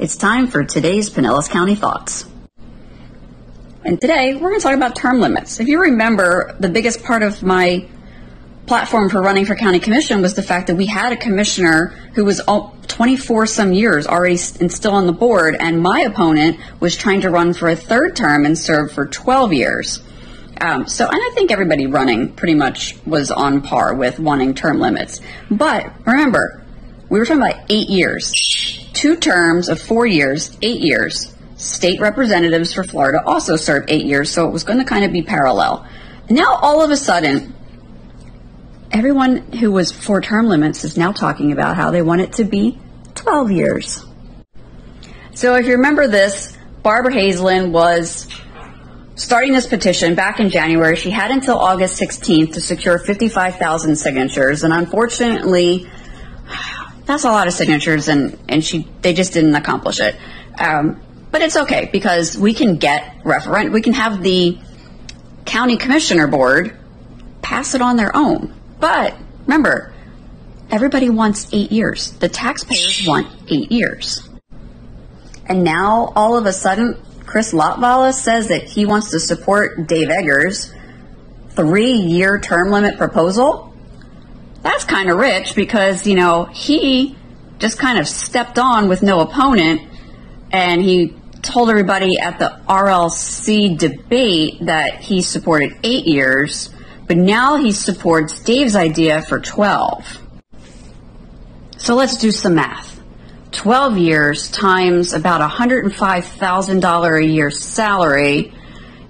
It's time for today's Pinellas County Thoughts. And today we're going to talk about term limits. If you remember, the biggest part of my platform for running for county commission was the fact that we had a commissioner who was 24 some years already and still on the board, and my opponent was trying to run for a third term and serve for 12 years. Um, so, and I think everybody running pretty much was on par with wanting term limits. But remember, we were talking about eight years, two terms of four years, eight years. State representatives for Florida also served eight years, so it was going to kind of be parallel. Now, all of a sudden, everyone who was for term limits is now talking about how they want it to be 12 years. So if you remember this, Barbara Haselden was starting this petition back in January. She had until August 16th to secure 55,000 signatures, and unfortunately, that's a lot of signatures, and, and she they just didn't accomplish it. Um, but it's okay because we can get referent. We can have the county commissioner board pass it on their own. But remember, everybody wants eight years. The taxpayers want eight years. And now, all of a sudden, Chris Latvala says that he wants to support Dave Eggers' three year term limit proposal. That's kind of rich because, you know, he just kind of stepped on with no opponent and he told everybody at the RLC debate that he supported eight years but now he supports Dave's idea for 12. So let's do some math. 12 years times about $105,000 a year salary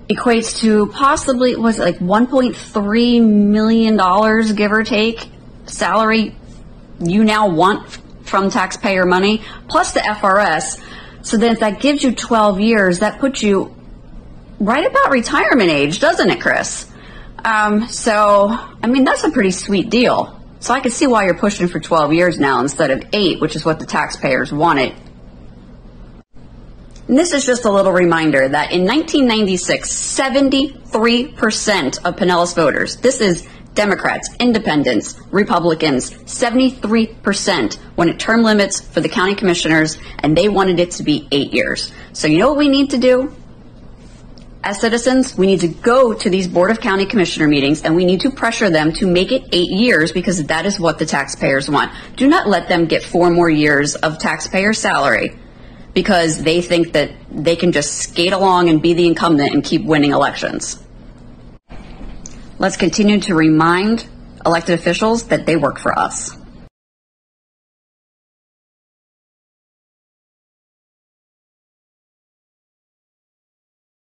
equates to possibly, was it like $1.3 million, give or take, salary you now want from taxpayer money, plus the FRS. So then if that gives you 12 years, that puts you right about retirement age, doesn't it, Chris? Um, so, I mean, that's a pretty sweet deal. So I can see why you're pushing for 12 years now instead of eight, which is what the taxpayers wanted. And this is just a little reminder that in 1996, 73% of Pinellas voters, this is Democrats, Independents, Republicans, 73% wanted term limits for the county commissioners, and they wanted it to be eight years. So you know what we need to do? as citizens, we need to go to these Board of County Commissioner meetings and we need to pressure them to make it eight years because that is what the taxpayers want. Do not let them get four more years of taxpayer salary because they think that they can just skate along and be the incumbent and keep winning elections. Let's continue to remind elected officials that they work for us.